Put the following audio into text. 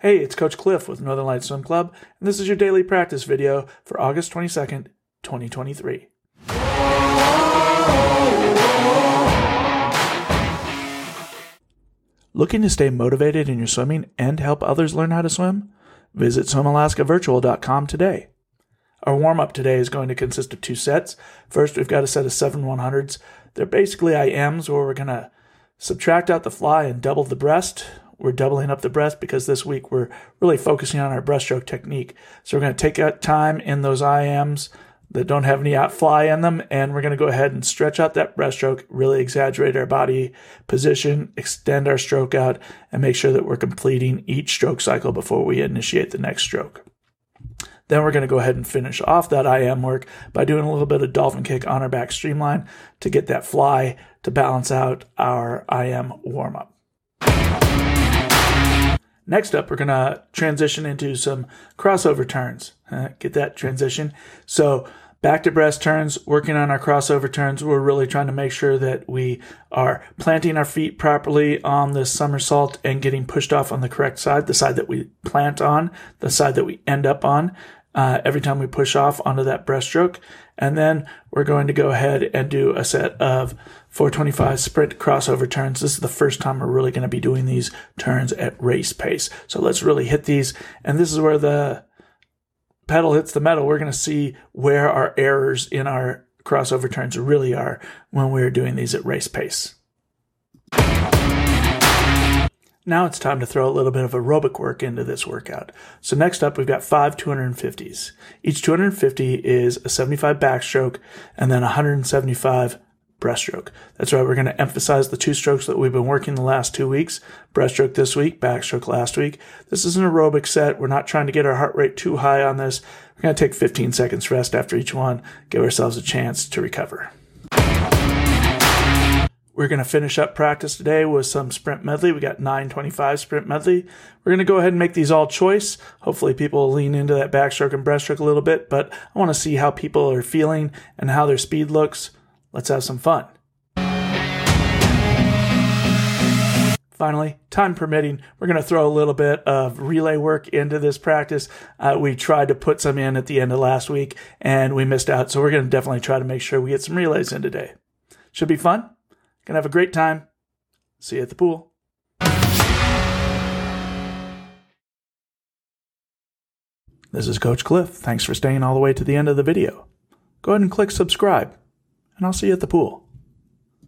Hey, it's Coach Cliff with Northern Lights Swim Club, and this is your daily practice video for August 22nd, 2023. Looking to stay motivated in your swimming and help others learn how to swim? Visit swimalaskavirtual.com today. Our warm up today is going to consist of two sets. First, we've got a set of seven 100s. They're basically IMs where we're going to subtract out the fly and double the breast. We're doubling up the breath because this week we're really focusing on our breaststroke technique. So we're going to take out time in those IMs that don't have any fly in them, and we're going to go ahead and stretch out that breaststroke, really exaggerate our body position, extend our stroke out, and make sure that we're completing each stroke cycle before we initiate the next stroke. Then we're going to go ahead and finish off that IM work by doing a little bit of dolphin kick on our back streamline to get that fly to balance out our IM warm up. Next up, we're going to transition into some crossover turns. Uh, get that transition. So back to breast turns, working on our crossover turns. We're really trying to make sure that we are planting our feet properly on the somersault and getting pushed off on the correct side, the side that we plant on, the side that we end up on. Uh, every time we push off onto that breaststroke. And then we're going to go ahead and do a set of 425 sprint crossover turns. This is the first time we're really going to be doing these turns at race pace. So let's really hit these. And this is where the pedal hits the metal. We're going to see where our errors in our crossover turns really are when we're doing these at race pace. Now it's time to throw a little bit of aerobic work into this workout. So next up, we've got five 250s. Each 250 is a 75 backstroke and then 175 breaststroke. That's right. We're going to emphasize the two strokes that we've been working the last two weeks. Breaststroke this week, backstroke last week. This is an aerobic set. We're not trying to get our heart rate too high on this. We're going to take 15 seconds rest after each one, give ourselves a chance to recover. We're going to finish up practice today with some sprint medley. We got 925 sprint medley. We're going to go ahead and make these all choice. Hopefully people lean into that backstroke and breaststroke a little bit, but I want to see how people are feeling and how their speed looks. Let's have some fun. Finally, time permitting, we're going to throw a little bit of relay work into this practice. Uh, we tried to put some in at the end of last week and we missed out. So we're going to definitely try to make sure we get some relays in today. Should be fun. Gonna have a great time. See you at the pool. This is Coach Cliff. Thanks for staying all the way to the end of the video. Go ahead and click subscribe, and I'll see you at the pool.